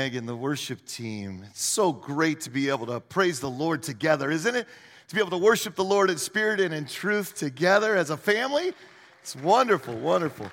and the worship team. It's so great to be able to praise the Lord together, isn't it? To be able to worship the Lord in spirit and in truth together as a family. It's wonderful, wonderful.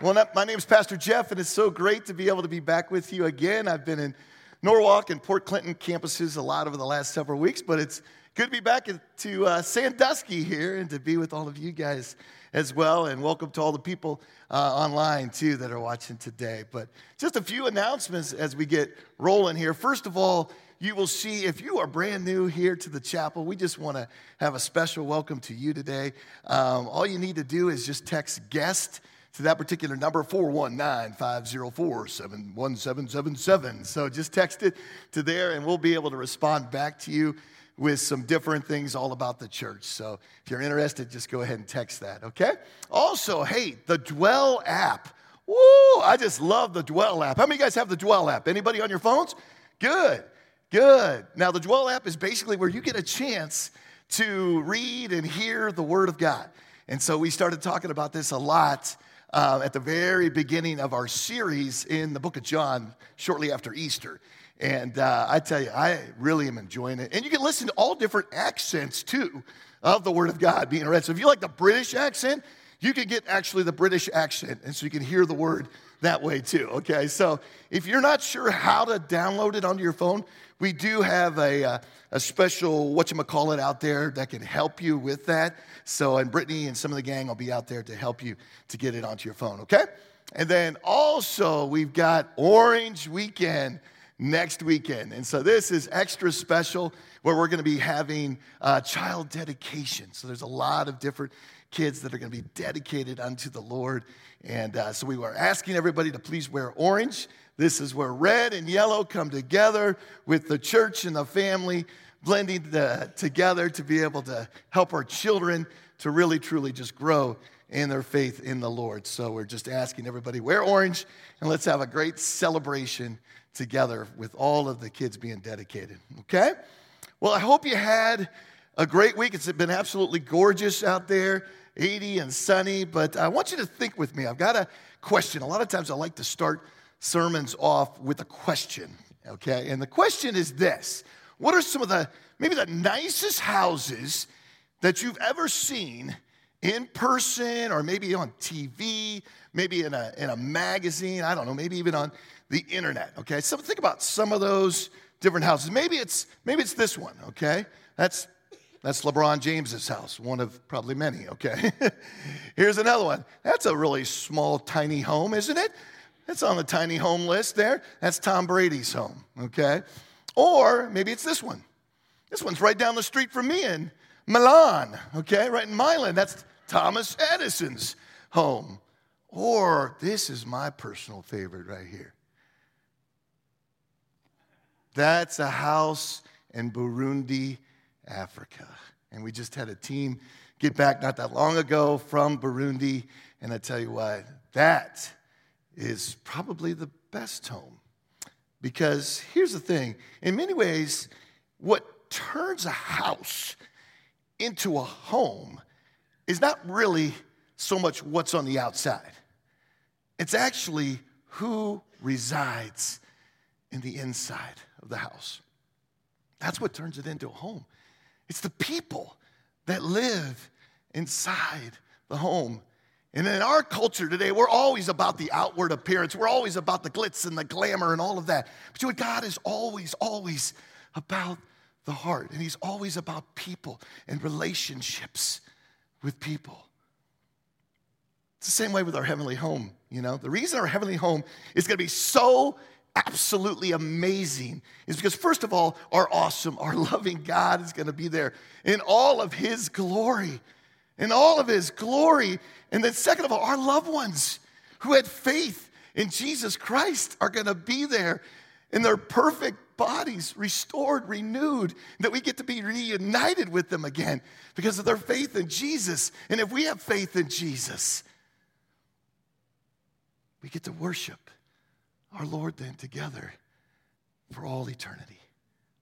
Well, my name is Pastor Jeff, and it's so great to be able to be back with you again. I've been in Norwalk and Port Clinton campuses a lot over the last several weeks, but it's good to be back to uh, Sandusky here and to be with all of you guys as well. And welcome to all the people uh, online too that are watching today. But just a few announcements as we get rolling here. First of all, you will see if you are brand new here to the chapel, we just want to have a special welcome to you today. Um, all you need to do is just text guest to that particular number 419-504-71777 so just text it to there and we'll be able to respond back to you with some different things all about the church. So if you're interested, just go ahead and text that, okay? Also, hey, the Dwell app. Woo, I just love the Dwell app. How many of you guys have the Dwell app? Anybody on your phones? Good, good. Now, the Dwell app is basically where you get a chance to read and hear the Word of God. And so we started talking about this a lot uh, at the very beginning of our series in the book of John shortly after Easter. And uh, I tell you, I really am enjoying it. And you can listen to all different accents too of the Word of God being read. So if you like the British accent, you can get actually the British accent. And so you can hear the Word that way too, okay? So if you're not sure how to download it onto your phone, we do have a, uh, a special whatchamacallit out there that can help you with that. So, and Brittany and some of the gang will be out there to help you to get it onto your phone, okay? And then also, we've got Orange Weekend next weekend. And so this is extra special where we're going to be having uh, child dedication. So there's a lot of different kids that are going to be dedicated unto the Lord. And uh, so we were asking everybody to please wear orange. This is where red and yellow come together with the church and the family blending the, together to be able to help our children to really truly just grow in their faith in the Lord. So we're just asking everybody wear orange and let's have a great celebration together with all of the kids being dedicated. Okay? Well, I hope you had a great week. It's been absolutely gorgeous out there, 80 and sunny. But I want you to think with me. I've got a question. A lot of times I like to start sermons off with a question. Okay? And the question is this What are some of the, maybe the nicest houses that you've ever seen in person or maybe on TV, maybe in a, in a magazine? I don't know, maybe even on the internet, okay? So think about some of those different houses. Maybe it's maybe it's this one, okay? That's that's LeBron James's house, one of probably many, okay? Here's another one. That's a really small, tiny home, isn't it? It's on the tiny home list there. That's Tom Brady's home, okay? Or maybe it's this one. This one's right down the street from me in Milan, okay? Right in Milan. That's Thomas Edison's home. Or this is my personal favorite right here. That's a house in Burundi, Africa. And we just had a team get back not that long ago from Burundi. And I tell you what, that is probably the best home. Because here's the thing in many ways, what turns a house into a home is not really so much what's on the outside, it's actually who resides in the inside of the house. That's what turns it into a home. It's the people that live inside the home. And in our culture today, we're always about the outward appearance. We're always about the glitz and the glamour and all of that. But you know, God is always, always about the heart. And He's always about people and relationships with people. It's the same way with our heavenly home, you know. The reason our heavenly home is going to be so absolutely amazing is because, first of all, our awesome, our loving God is going to be there in all of His glory, in all of His glory. And then, second of all, our loved ones who had faith in Jesus Christ are going to be there in their perfect bodies, restored, renewed, that we get to be reunited with them again because of their faith in Jesus. And if we have faith in Jesus, we get to worship our Lord then together for all eternity.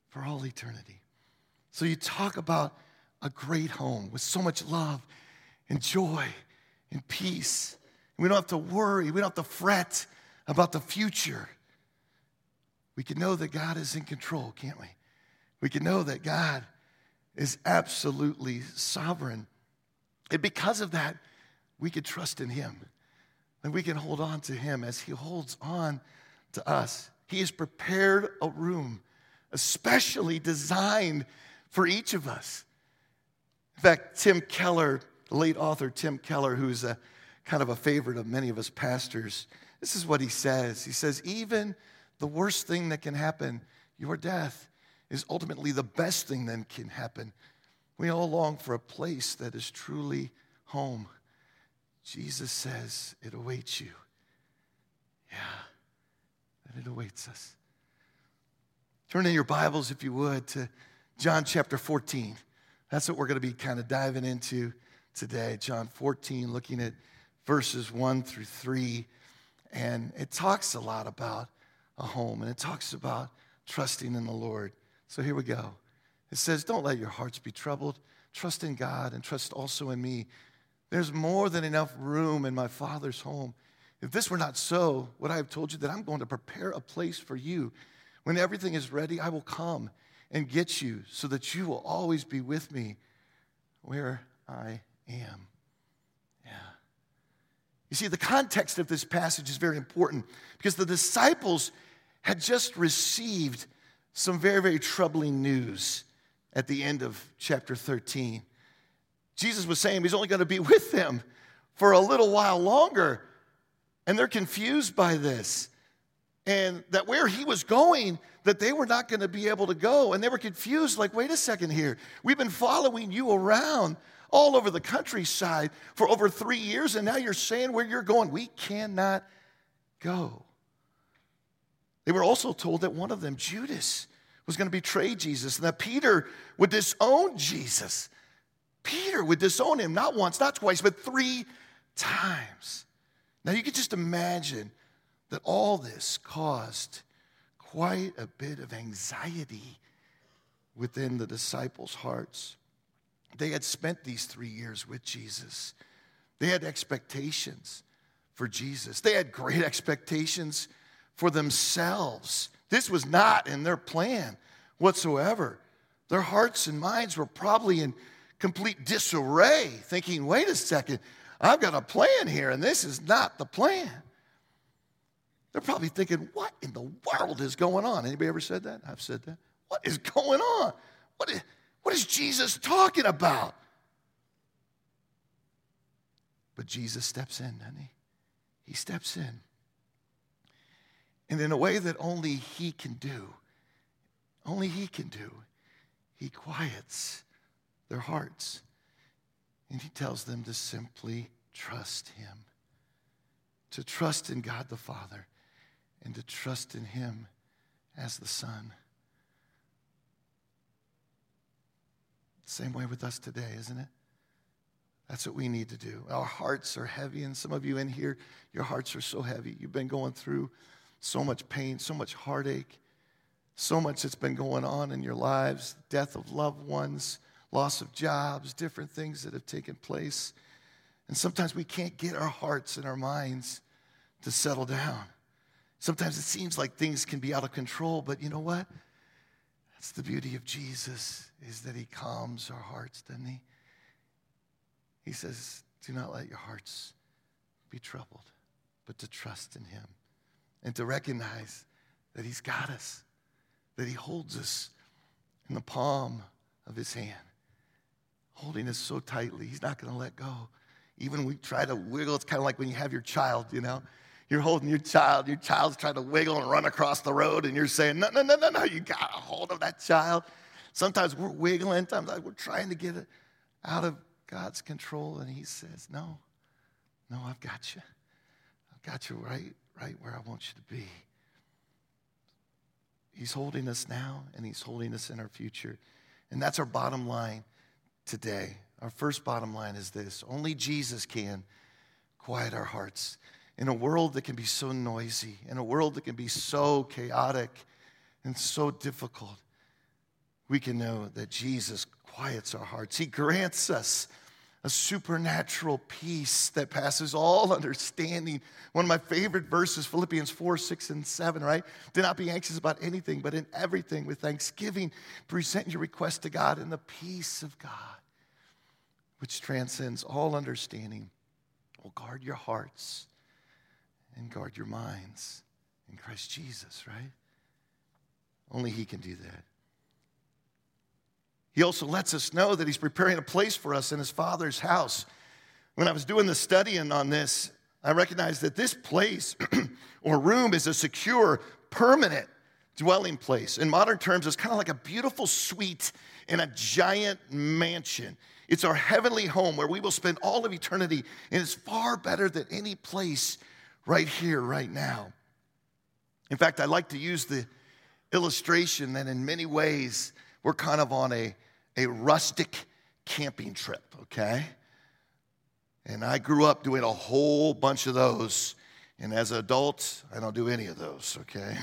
For all eternity. So you talk about a great home with so much love and joy and peace. We don't have to worry, we don't have to fret about the future. we can know that God is in control, can't we? We can know that God is absolutely sovereign. And because of that, we can trust in Him. And we can hold on to Him as He holds on to us. He has prepared a room especially designed for each of us. In fact, Tim Keller, late author Tim Keller, who's a kind of a favorite of many of us pastors, this is what he says. He says, Even the worst thing that can happen, your death, is ultimately the best thing that can happen. We all long for a place that is truly home. Jesus says it awaits you. Yeah, that it awaits us. Turn in your Bibles, if you would, to John chapter 14. That's what we're going to be kind of diving into today. John 14, looking at verses 1 through 3. And it talks a lot about a home and it talks about trusting in the Lord. So here we go. It says, Don't let your hearts be troubled. Trust in God and trust also in me. There's more than enough room in my Father's home. If this were not so, would I have told you that I'm going to prepare a place for you? When everything is ready, I will come and get you so that you will always be with me where I am. Yeah. You see, the context of this passage is very important because the disciples had just received some very, very troubling news at the end of chapter 13. Jesus was saying he's only going to be with them for a little while longer, and they're confused by this. And that where he was going that they were not going to be able to go. And they were confused like wait a second here. We've been following you around all over the countryside for over three years and now you're saying where you're going. We cannot go. They were also told that one of them judas was going to betray jesus and that peter would disown jesus. Peter would disown him not once not twice but three times now you can just imagine that all this caused quite a bit of anxiety within the disciples' hearts. They had spent these three years with Jesus, they had expectations for Jesus, they had great expectations for themselves. This was not in their plan whatsoever. Their hearts and minds were probably in complete disarray, thinking, wait a second, I've got a plan here, and this is not the plan. They're probably thinking, what in the world is going on? Anybody ever said that? I've said that. What is going on? What is, what is Jesus talking about? But Jesus steps in, doesn't he? He steps in. And in a way that only he can do, only he can do, he quiets their hearts. And he tells them to simply trust him, to trust in God the Father and to trust in Him as the Son. Same way with us today, isn't it? That's what we need to do. Our hearts are heavy, and some of you in here, your hearts are so heavy. You've been going through so much pain, so much heartache, so much that's been going on in your lives death of loved ones, loss of jobs, different things that have taken place. And sometimes we can't get our hearts and our minds to settle down. Sometimes it seems like things can be out of control, but you know what? That's the beauty of Jesus, is that he calms our hearts, doesn't he? He says, Do not let your hearts be troubled, but to trust in him and to recognize that he's got us, that he holds us in the palm of his hand, holding us so tightly. He's not going to let go. Even we try to wiggle, it's kind of like when you have your child, you know you're holding your child, your child's trying to wiggle and run across the road, and you're saying, No, no, no, no, no, you got a hold of that child. Sometimes we're wiggling, sometimes we're trying to get it out of God's control, and He says, No, no, I've got you. I've got you right, right where I want you to be. He's holding us now, and He's holding us in our future. And that's our bottom line today. Our first bottom line is this only Jesus can quiet our hearts in a world that can be so noisy, in a world that can be so chaotic and so difficult, we can know that Jesus quiets our hearts. He grants us a supernatural peace that passes all understanding. One of my favorite verses, Philippians 4, 6, and 7, right? Do not be anxious about anything, but in everything, with thanksgiving, present your request to God, and the peace of God, which transcends all understanding, will guard your hearts and guard your minds in Christ Jesus, right? Only He can do that. He also lets us know that He's preparing a place for us in His Father's house. When I was doing the studying on this, I recognized that this place or room is a secure, permanent dwelling place. In modern terms, it's kind of like a beautiful suite in a giant mansion. It's our heavenly home where we will spend all of eternity, and it's far better than any place right here, right now. In fact, I like to use the illustration that in many ways we're kind of on a a rustic camping trip, okay? And I grew up doing a whole bunch of those. And as an adult, I don't do any of those, okay?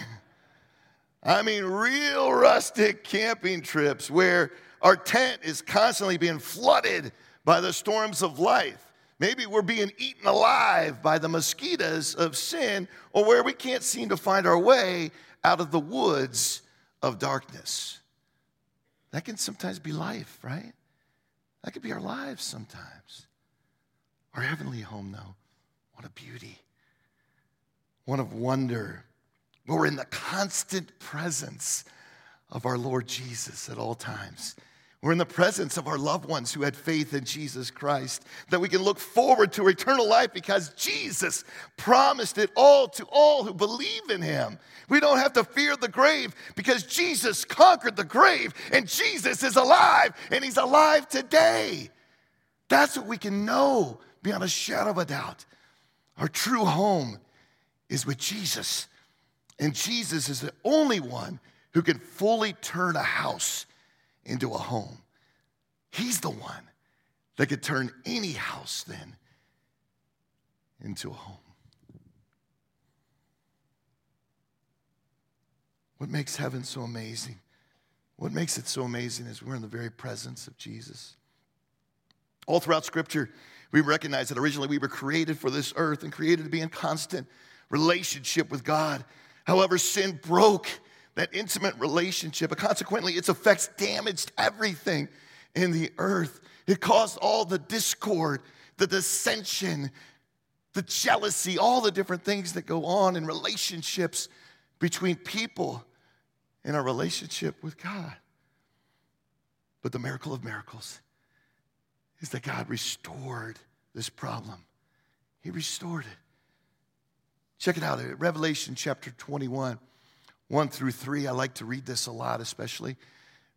I mean, real rustic camping trips where our tent is constantly being flooded by the storms of life. Maybe we're being eaten alive by the mosquitoes of sin, or where we can't seem to find our way out of the woods of darkness. That can sometimes be life, right? That could be our lives sometimes. Our heavenly home, though, what a beauty. One of wonder. We're in the constant presence of our Lord Jesus at all times. We're in the presence of our loved ones who had faith in Jesus Christ, that we can look forward to eternal life because Jesus promised it all to all who believe in him. We don't have to fear the grave because Jesus conquered the grave and Jesus is alive and he's alive today. That's what we can know beyond a shadow of a doubt. Our true home is with Jesus, and Jesus is the only one who can fully turn a house into a home. He's the one that could turn any house then into a home. What makes heaven so amazing? What makes it so amazing is we're in the very presence of Jesus. All throughout Scripture, we recognize that originally we were created for this earth and created to be in constant relationship with God. However, sin broke that intimate relationship. And consequently, its effects damaged everything in the earth. It caused all the discord, the dissension, the jealousy, all the different things that go on in relationships between people in our relationship with God. But the miracle of miracles is that God restored this problem. He restored it. Check it out, Revelation chapter 21. 1 through 3. I like to read this a lot, especially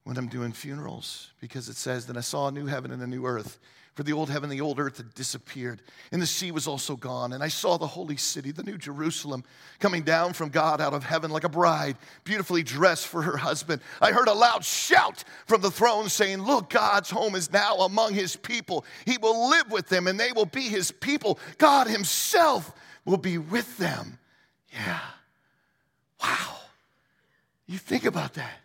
when I'm doing funerals, because it says, Then I saw a new heaven and a new earth. For the old heaven, the old earth had disappeared, and the sea was also gone. And I saw the holy city, the new Jerusalem, coming down from God out of heaven like a bride, beautifully dressed for her husband. I heard a loud shout from the throne saying, Look, God's home is now among his people. He will live with them, and they will be his people. God himself will be with them. Yeah. Wow. You think about that.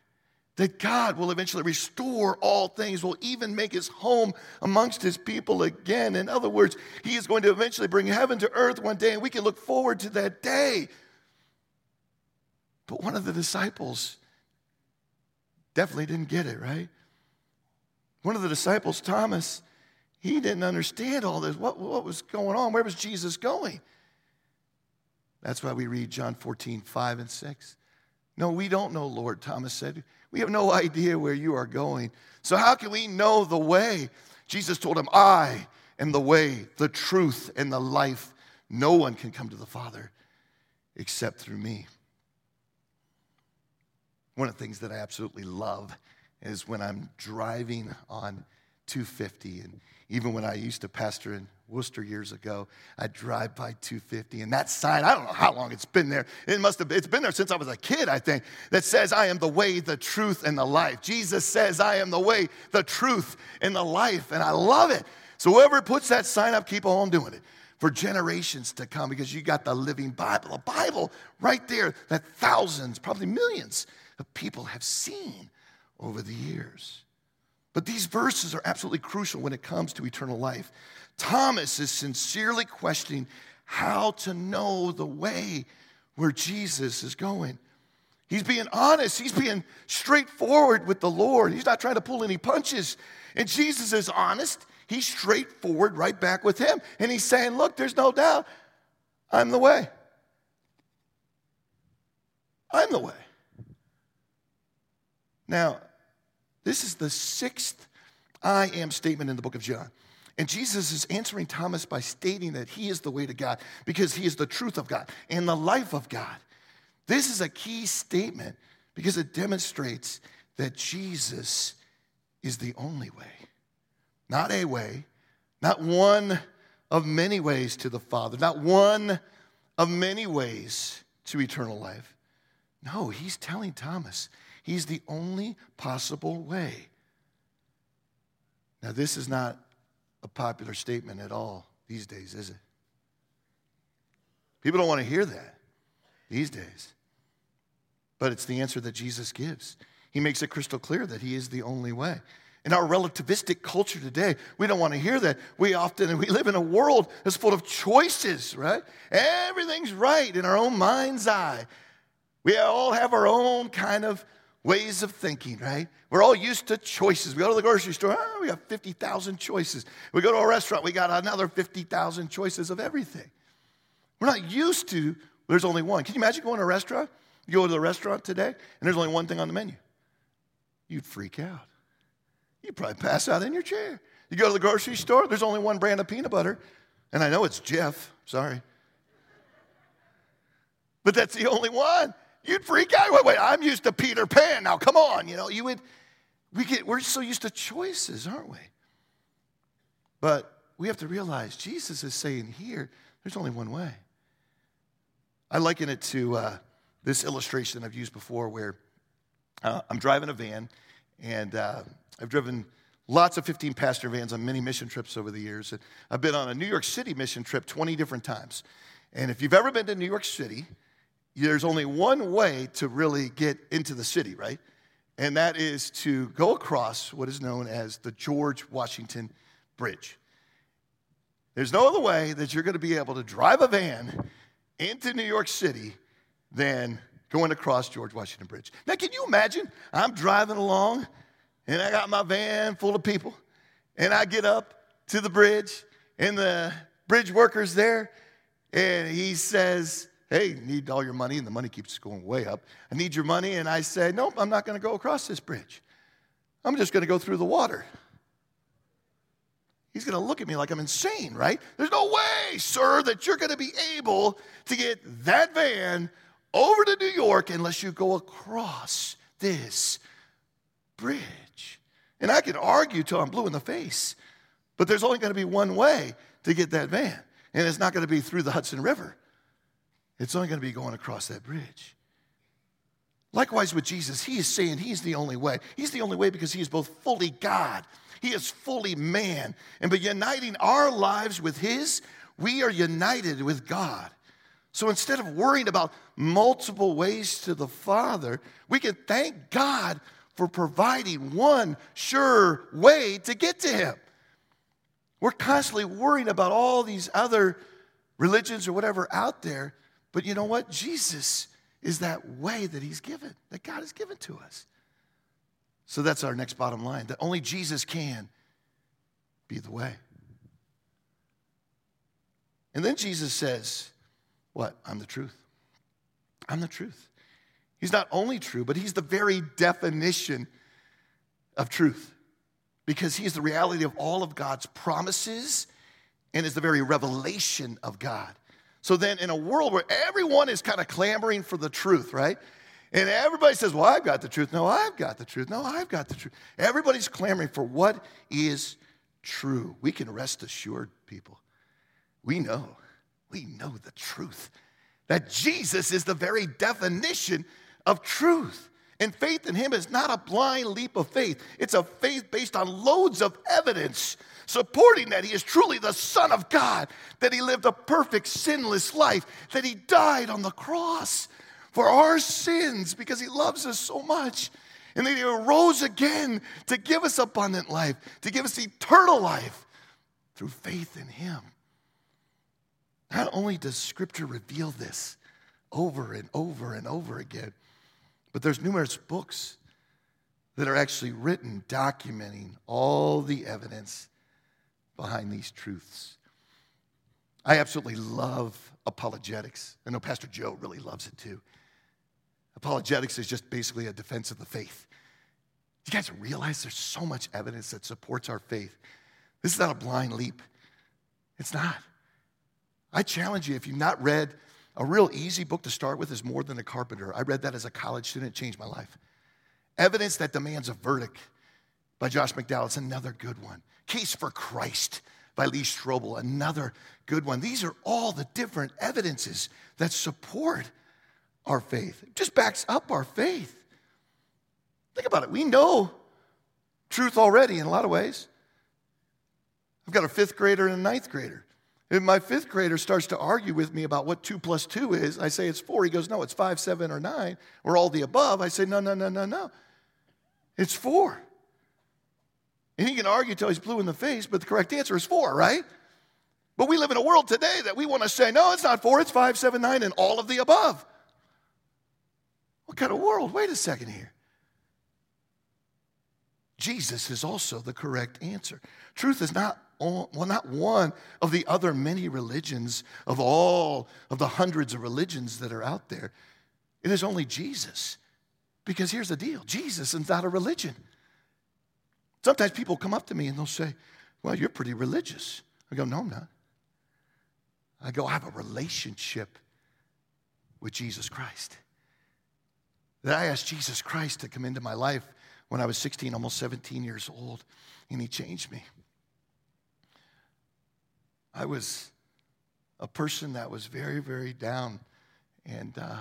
That God will eventually restore all things, will even make his home amongst his people again. In other words, he is going to eventually bring heaven to earth one day, and we can look forward to that day. But one of the disciples definitely didn't get it, right? One of the disciples, Thomas, he didn't understand all this. What, what was going on? Where was Jesus going? That's why we read John 14, 5 and 6. No, we don't know, Lord, Thomas said. We have no idea where you are going. So, how can we know the way? Jesus told him, I am the way, the truth, and the life. No one can come to the Father except through me. One of the things that I absolutely love is when I'm driving on 250, and even when I used to pastor in Wooster years ago. I drive by 250, and that sign, I don't know how long it's been there. It must have, it's been there since I was a kid, I think, that says, I am the way, the truth, and the life. Jesus says, I am the way, the truth, and the life, and I love it. So whoever puts that sign up, keep on doing it for generations to come because you got the living Bible, a Bible right there that thousands, probably millions of people have seen over the years. But these verses are absolutely crucial when it comes to eternal life. Thomas is sincerely questioning how to know the way where Jesus is going. He's being honest, he's being straightforward with the Lord. He's not trying to pull any punches. And Jesus is honest, he's straightforward right back with him. And he's saying, Look, there's no doubt, I'm the way. I'm the way. Now, this is the sixth I am statement in the book of John. And Jesus is answering Thomas by stating that he is the way to God because he is the truth of God and the life of God. This is a key statement because it demonstrates that Jesus is the only way, not a way, not one of many ways to the Father, not one of many ways to eternal life. No, he's telling Thomas he's the only possible way. Now, this is not a popular statement at all these days, is it? People don't want to hear that these days. But it's the answer that Jesus gives. He makes it crystal clear that He is the only way. In our relativistic culture today, we don't want to hear that. We often we live in a world that's full of choices, right? Everything's right in our own mind's eye. We all have our own kind of ways of thinking, right? We're all used to choices. We go to the grocery store, oh, we got 50,000 choices. We go to a restaurant, we got another 50,000 choices of everything. We're not used to, there's only one. Can you imagine going to a restaurant? You go to the restaurant today, and there's only one thing on the menu. You'd freak out. You'd probably pass out in your chair. You go to the grocery store, there's only one brand of peanut butter, and I know it's Jeff, sorry. But that's the only one. You'd freak out. Wait, wait, I'm used to Peter Pan. Now, come on. You know, you would, we get, we're so used to choices, aren't we? But we have to realize Jesus is saying here, there's only one way. I liken it to uh, this illustration I've used before where uh, I'm driving a van and uh, I've driven lots of 15 passenger vans on many mission trips over the years. And I've been on a New York City mission trip 20 different times. And if you've ever been to New York City, there's only one way to really get into the city, right? And that is to go across what is known as the George Washington Bridge. There's no other way that you're going to be able to drive a van into New York City than going across George Washington Bridge. Now, can you imagine? I'm driving along and I got my van full of people, and I get up to the bridge, and the bridge worker's there, and he says, hey, need all your money, and the money keeps going way up. I need your money, and I say, nope, I'm not going to go across this bridge. I'm just going to go through the water. He's going to look at me like I'm insane, right? There's no way, sir, that you're going to be able to get that van over to New York unless you go across this bridge. And I can argue till I'm blue in the face, but there's only going to be one way to get that van, and it's not going to be through the Hudson River. It's only going to be going across that bridge. Likewise with Jesus, he is saying he's the only way. He's the only way because he is both fully God, he is fully man. And by uniting our lives with his, we are united with God. So instead of worrying about multiple ways to the Father, we can thank God for providing one sure way to get to him. We're constantly worrying about all these other religions or whatever out there but you know what? Jesus is that way that He's given, that God has given to us. So that's our next bottom line that only Jesus can be the way. And then Jesus says, What? I'm the truth. I'm the truth. He's not only true, but He's the very definition of truth because He is the reality of all of God's promises and is the very revelation of God. So then, in a world where everyone is kind of clamoring for the truth, right? And everybody says, Well, I've got the truth. No, I've got the truth. No, I've got the truth. Everybody's clamoring for what is true. We can rest assured, people. We know, we know the truth. That Jesus is the very definition of truth. And faith in him is not a blind leap of faith, it's a faith based on loads of evidence supporting that he is truly the Son of God, that he lived a perfect, sinless life, that he died on the cross for our sins because he loves us so much. And that he arose again to give us abundant life, to give us eternal life through faith in him. Not only does scripture reveal this over and over and over again, but there's numerous books that are actually written documenting all the evidence behind these truths. I absolutely love apologetics. I know Pastor Joe really loves it too. Apologetics is just basically a defense of the faith. You guys realize there's so much evidence that supports our faith? This is not a blind leap. It's not. I challenge you, if you've not read a real easy book to start with, is More Than a Carpenter. I read that as a college student, it changed my life. Evidence that demands a verdict by Josh McDowell. It's another good one. Case for Christ by Lee Strobel, another good one. These are all the different evidences that support our faith. It just backs up our faith. Think about it. We know truth already in a lot of ways. I've got a fifth grader and a ninth grader. If my fifth grader starts to argue with me about what two plus two is, I say it's four. He goes, no, it's five, seven, or nine, or all the above. I say, no, no, no, no, no. It's four. And he can argue till he's blue in the face, but the correct answer is four, right? But we live in a world today that we want to say, no, it's not four, it's five, seven, nine, and all of the above. What kind of world? Wait a second here. Jesus is also the correct answer. Truth is not well, not one of the other many religions of all of the hundreds of religions that are out there. It is only Jesus. Because here's the deal Jesus is not a religion. Sometimes people come up to me and they'll say, Well, you're pretty religious. I go, No, I'm not. I go, I have a relationship with Jesus Christ. That I asked Jesus Christ to come into my life when I was 16, almost 17 years old, and He changed me. I was a person that was very, very down. And uh,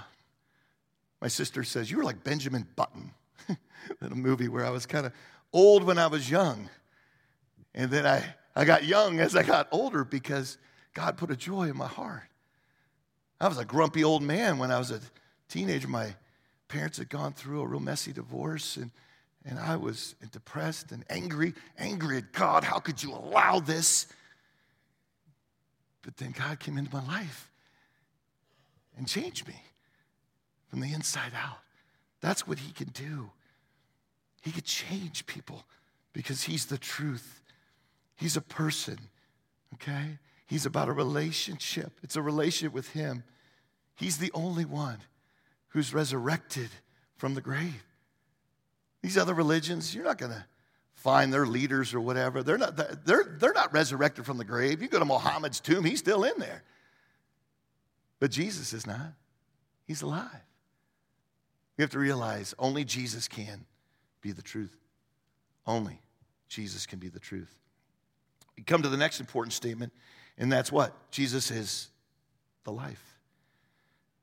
my sister says, You were like Benjamin Button in a movie where I was kind of old when I was young. And then I, I got young as I got older because God put a joy in my heart. I was a grumpy old man when I was a teenager. My parents had gone through a real messy divorce, and, and I was depressed and angry, angry at God. How could you allow this? But then God came into my life and changed me from the inside out. That's what He can do. He could change people because He's the truth. He's a person, okay? He's about a relationship. It's a relationship with Him. He's the only one who's resurrected from the grave. These other religions, you're not going to find their leaders or whatever. They're not, they're, they're not resurrected from the grave. You go to Muhammad's tomb, he's still in there. But Jesus is not. He's alive. You have to realize only Jesus can be the truth. Only Jesus can be the truth. We come to the next important statement, and that's what? Jesus is the life.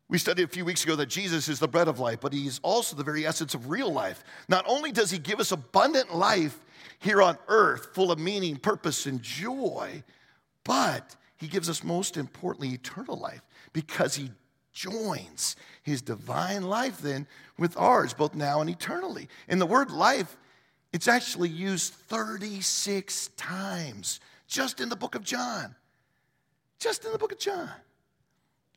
We studied a few weeks ago that Jesus is the bread of life, but he is also the very essence of real life. Not only does he give us abundant life here on earth, full of meaning, purpose, and joy, but he gives us most importantly eternal life because he joins his divine life then with ours, both now and eternally. And the word life, it's actually used 36 times just in the book of John. Just in the book of John.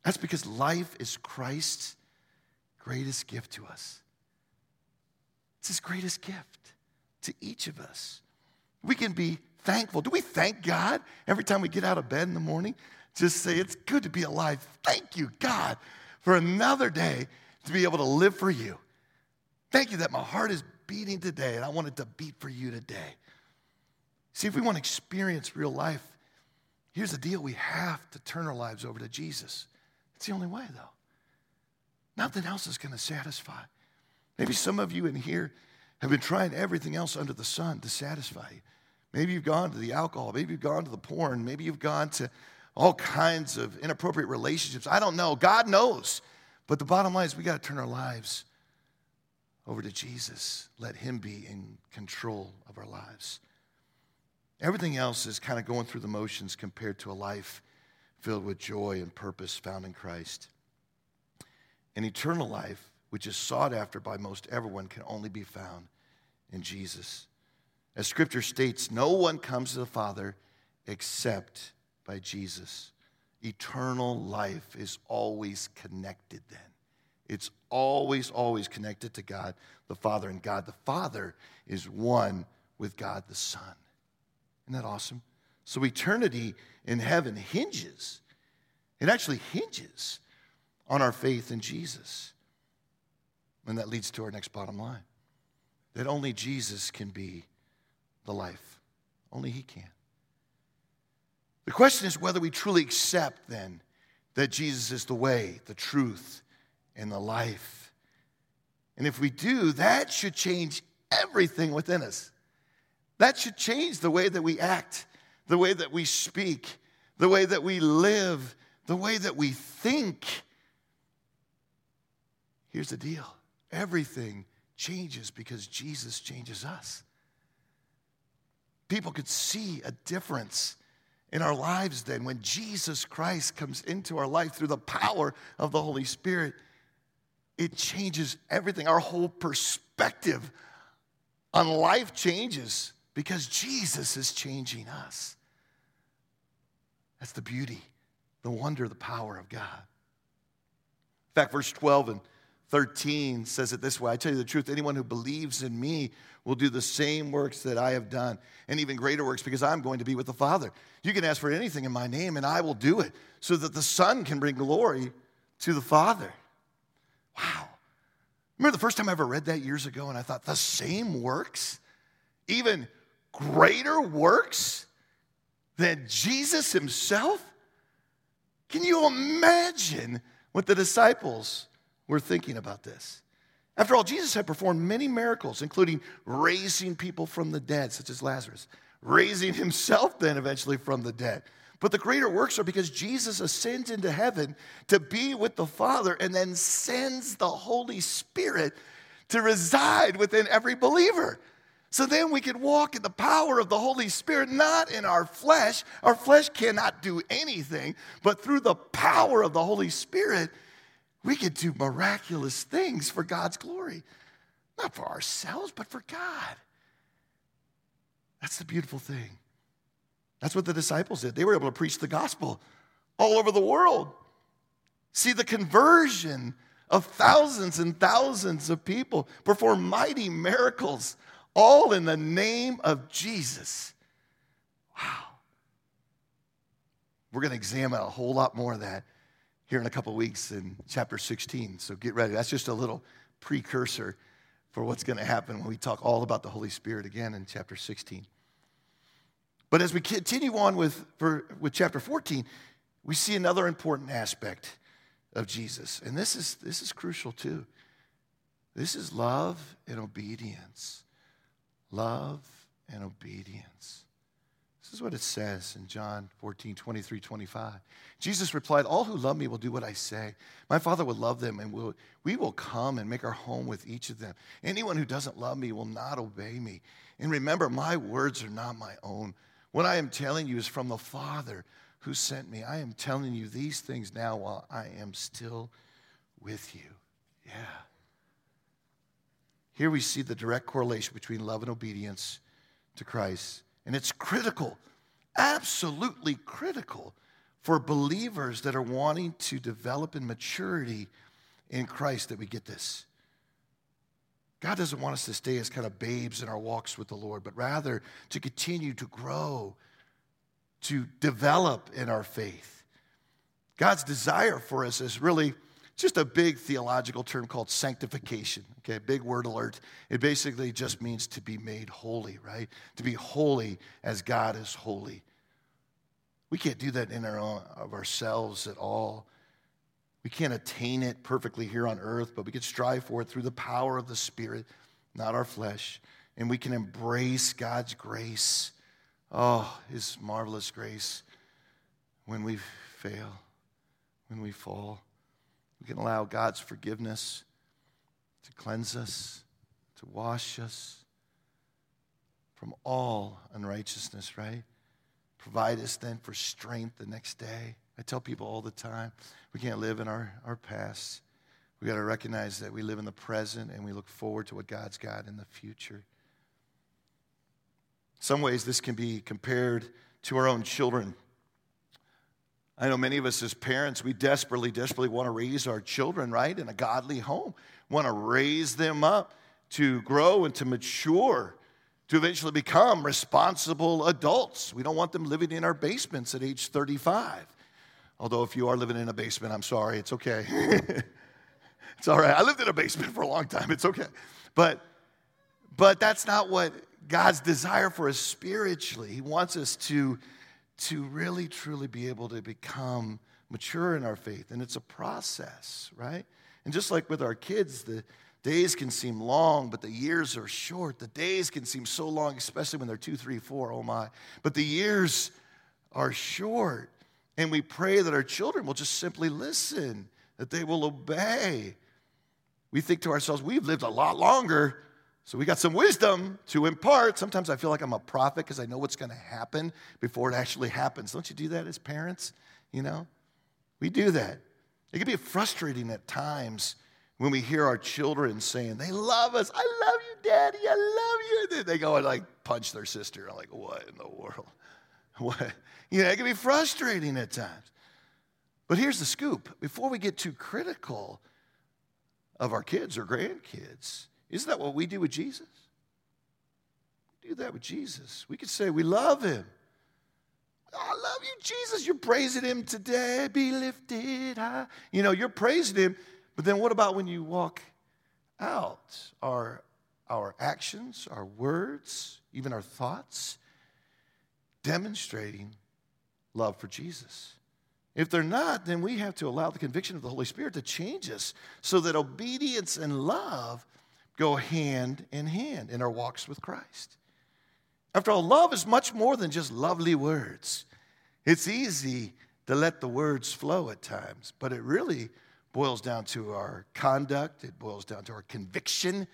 That's because life is Christ's greatest gift to us. It's his greatest gift to each of us. We can be thankful. Do we thank God every time we get out of bed in the morning? Just say, It's good to be alive. Thank you, God, for another day to be able to live for you. Thank you that my heart is beating today and I want it to beat for you today. See, if we want to experience real life, here's the deal we have to turn our lives over to Jesus. It's the only way, though. Nothing else is going to satisfy. Maybe some of you in here have been trying everything else under the sun to satisfy you. Maybe you've gone to the alcohol. Maybe you've gone to the porn. Maybe you've gone to all kinds of inappropriate relationships. I don't know. God knows. But the bottom line is we got to turn our lives over to Jesus. Let Him be in control of our lives. Everything else is kind of going through the motions compared to a life filled with joy and purpose found in Christ. An eternal life which is sought after by most everyone, can only be found in Jesus. As scripture states, no one comes to the Father except by Jesus. Eternal life is always connected then. It's always, always connected to God the Father, and God the Father is one with God the Son. Isn't that awesome? So eternity in heaven hinges, it actually hinges on our faith in Jesus. And that leads to our next bottom line that only Jesus can be the life, only He can. The question is whether we truly accept then that Jesus is the way, the truth, and the life. And if we do, that should change everything within us. That should change the way that we act, the way that we speak, the way that we live, the way that we think. Here's the deal everything changes because Jesus changes us. People could see a difference in our lives then when Jesus Christ comes into our life through the power of the Holy Spirit. It changes everything. Our whole perspective on life changes because Jesus is changing us. That's the beauty, the wonder, the power of God. In fact, verse 12 and 13 says it this way I tell you the truth, anyone who believes in me will do the same works that I have done, and even greater works, because I'm going to be with the Father. You can ask for anything in my name, and I will do it, so that the Son can bring glory to the Father. Wow. Remember the first time I ever read that years ago, and I thought, the same works? Even greater works than Jesus himself? Can you imagine what the disciples were thinking about this? After all, Jesus had performed many miracles, including raising people from the dead, such as Lazarus, raising himself then eventually from the dead. But the greater works are because Jesus ascends into heaven to be with the Father and then sends the Holy Spirit to reside within every believer. So then we can walk in the power of the Holy Spirit, not in our flesh. Our flesh cannot do anything, but through the power of the Holy Spirit, we can do miraculous things for God's glory. Not for ourselves, but for God. That's the beautiful thing. That's what the disciples did. They were able to preach the gospel all over the world. See the conversion of thousands and thousands of people, perform mighty miracles all in the name of Jesus. Wow. We're going to examine a whole lot more of that here in a couple weeks in chapter 16. So get ready. That's just a little precursor for what's going to happen when we talk all about the Holy Spirit again in chapter 16. But as we continue on with, for, with chapter 14, we see another important aspect of Jesus. And this is, this is crucial too. This is love and obedience love and obedience. This is what it says in John 14, 23, 25. Jesus replied, All who love me will do what I say. My Father will love them, and we'll, we will come and make our home with each of them. Anyone who doesn't love me will not obey me. And remember, my words are not my own. What I am telling you is from the Father who sent me. I am telling you these things now while I am still with you. Yeah. Here we see the direct correlation between love and obedience to Christ. And it's critical, absolutely critical for believers that are wanting to develop in maturity in Christ that we get this. God doesn't want us to stay as kind of babes in our walks with the Lord, but rather to continue to grow, to develop in our faith. God's desire for us is really just a big theological term called sanctification. Okay, big word alert. It basically just means to be made holy, right? To be holy as God is holy. We can't do that in our own, of ourselves at all. We can't attain it perfectly here on earth, but we can strive for it through the power of the Spirit, not our flesh. And we can embrace God's grace. Oh, His marvelous grace when we fail, when we fall. We can allow God's forgiveness to cleanse us, to wash us from all unrighteousness, right? Provide us then for strength the next day. I tell people all the time we can't live in our, our past. We got to recognize that we live in the present and we look forward to what God's got in the future. Some ways this can be compared to our own children. I know many of us as parents, we desperately, desperately want to raise our children, right, in a godly home, want to raise them up to grow and to mature, to eventually become responsible adults. We don't want them living in our basements at age 35. Although, if you are living in a basement, I'm sorry, it's okay. it's all right. I lived in a basement for a long time, it's okay. But, but that's not what God's desire for us spiritually. He wants us to to really truly be able to become mature in our faith. And it's a process, right? And just like with our kids, the days can seem long, but the years are short. The days can seem so long, especially when they're two, three, four, oh my. But the years are short. And we pray that our children will just simply listen, that they will obey. We think to ourselves, we've lived a lot longer so we got some wisdom to impart. Sometimes I feel like I'm a prophet because I know what's going to happen before it actually happens. Don't you do that as parents? You know? We do that. It can be frustrating at times when we hear our children saying, They love us. I love you, Daddy. I love you. And then they go and like punch their sister. I'm like, What in the world? What? You know, it can be frustrating at times. But here's the scoop before we get too critical of our kids or grandkids, isn't that what we do with Jesus? We do that with Jesus. We could say we love him. I love you, Jesus. You're praising him today. Be lifted high. You know, you're praising him. But then what about when you walk out? Our, our actions, our words, even our thoughts demonstrating love for Jesus. If they're not, then we have to allow the conviction of the Holy Spirit to change us so that obedience and love go hand in hand in our walks with Christ. After all, love is much more than just lovely words. It's easy to let the words flow at times, but it really boils down to our conduct, it boils down to our conviction,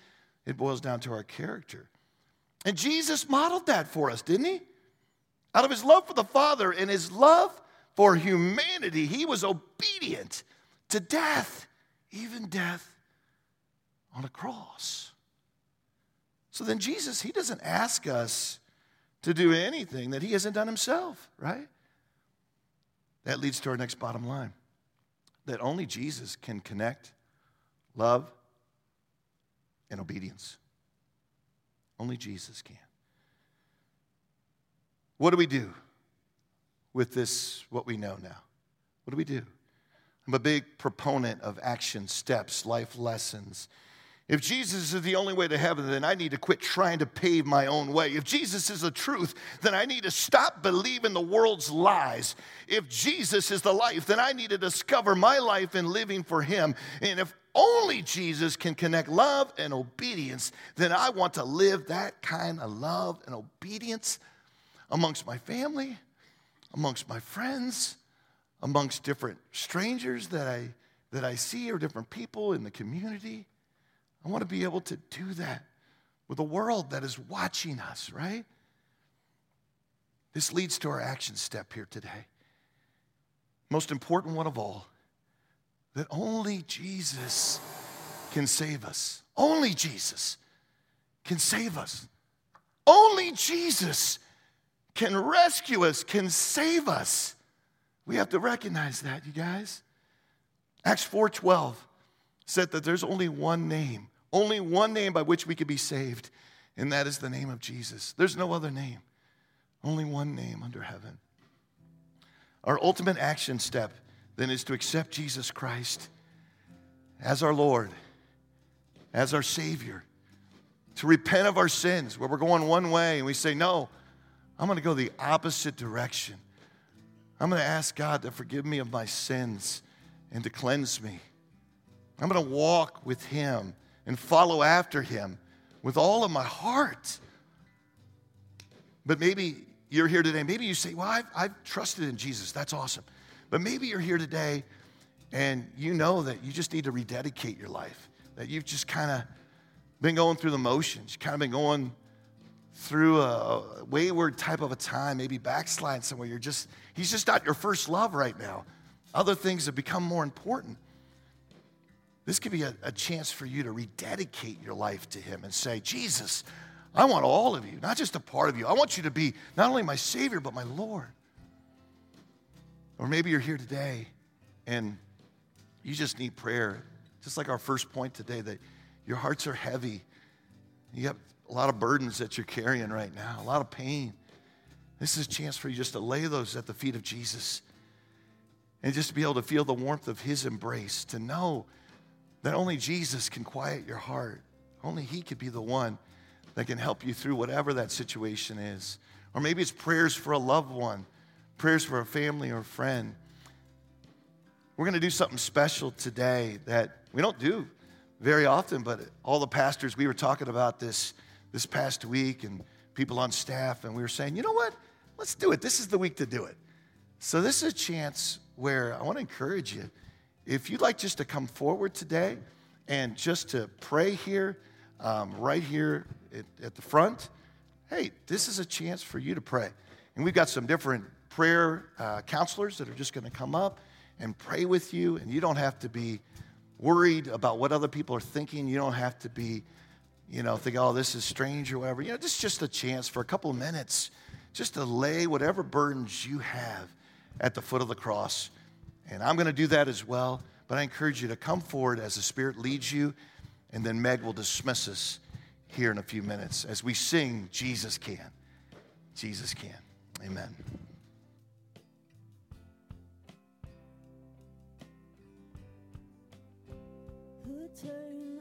it boils down to our character. And Jesus modeled that for us, didn't he? Out of his love for the Father and his love for humanity, he was obedient to death, even death on a cross. So then, Jesus, He doesn't ask us to do anything that He hasn't done Himself, right? That leads to our next bottom line that only Jesus can connect love and obedience. Only Jesus can. What do we do with this, what we know now? What do we do? I'm a big proponent of action steps, life lessons. If Jesus is the only way to heaven, then I need to quit trying to pave my own way. If Jesus is the truth, then I need to stop believing the world's lies. If Jesus is the life, then I need to discover my life in living for Him. And if only Jesus can connect love and obedience, then I want to live that kind of love and obedience amongst my family, amongst my friends, amongst different strangers that I, that I see or different people in the community. I want to be able to do that with a world that is watching us, right? This leads to our action step here today. Most important one of all, that only Jesus can save us. Only Jesus can save us. Only Jesus can rescue us, can save us. We have to recognize that, you guys. Acts 4:12 said that there's only one name, only one name by which we could be saved, and that is the name of Jesus. There's no other name, only one name under heaven. Our ultimate action step then is to accept Jesus Christ as our Lord, as our Savior, to repent of our sins where we're going one way and we say, No, I'm going to go the opposite direction. I'm going to ask God to forgive me of my sins and to cleanse me. I'm going to walk with him and follow after him with all of my heart. But maybe you're here today. Maybe you say, Well, I've, I've trusted in Jesus. That's awesome. But maybe you're here today and you know that you just need to rededicate your life, that you've just kind of been going through the motions, kind of been going through a wayward type of a time, maybe backsliding somewhere. You're just, he's just not your first love right now. Other things have become more important. This could be a, a chance for you to rededicate your life to Him and say, Jesus, I want all of you, not just a part of you. I want you to be not only my Savior, but my Lord. Or maybe you're here today and you just need prayer. Just like our first point today, that your hearts are heavy. You have a lot of burdens that you're carrying right now, a lot of pain. This is a chance for you just to lay those at the feet of Jesus and just to be able to feel the warmth of his embrace, to know that only Jesus can quiet your heart. Only he could be the one that can help you through whatever that situation is. Or maybe it's prayers for a loved one, prayers for a family or a friend. We're going to do something special today that we don't do very often, but all the pastors, we were talking about this this past week and people on staff, and we were saying, you know what? Let's do it. This is the week to do it. So, this is a chance where I want to encourage you. If you'd like just to come forward today and just to pray here, um, right here at, at the front, hey, this is a chance for you to pray. And we've got some different prayer uh, counselors that are just going to come up and pray with you. And you don't have to be worried about what other people are thinking. You don't have to be, you know, think, oh, this is strange or whatever. You know, this is just a chance for a couple of minutes just to lay whatever burdens you have at the foot of the cross. And I'm going to do that as well. But I encourage you to come forward as the Spirit leads you. And then Meg will dismiss us here in a few minutes as we sing, Jesus Can. Jesus Can. Amen.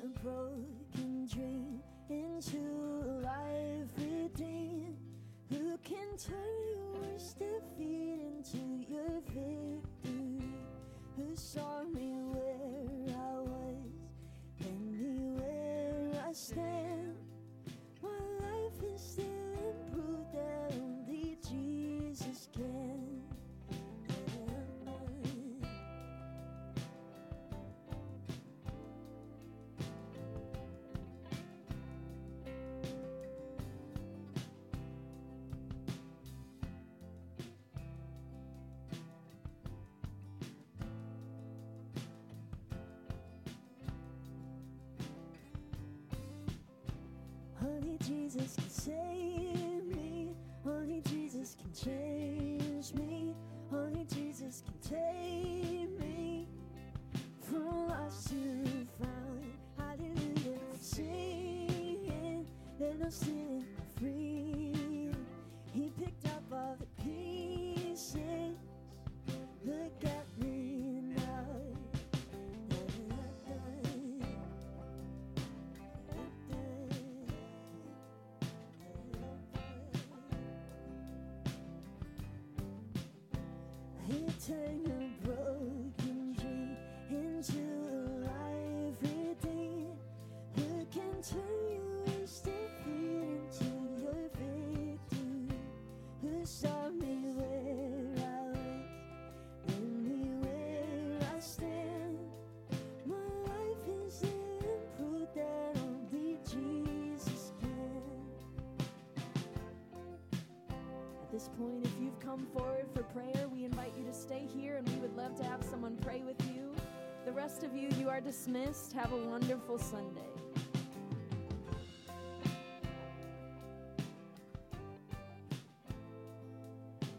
A broken dream into a life redeemed? Who can turn your worst defeat into your victory? Saw me where I was, and me where I stand? Free. He picked up all the pieces. Look at me now. He turned this point, if you've come forward for prayer, we invite you to stay here and we would love to have someone pray with you. The rest of you, you are dismissed. Have a wonderful Sunday.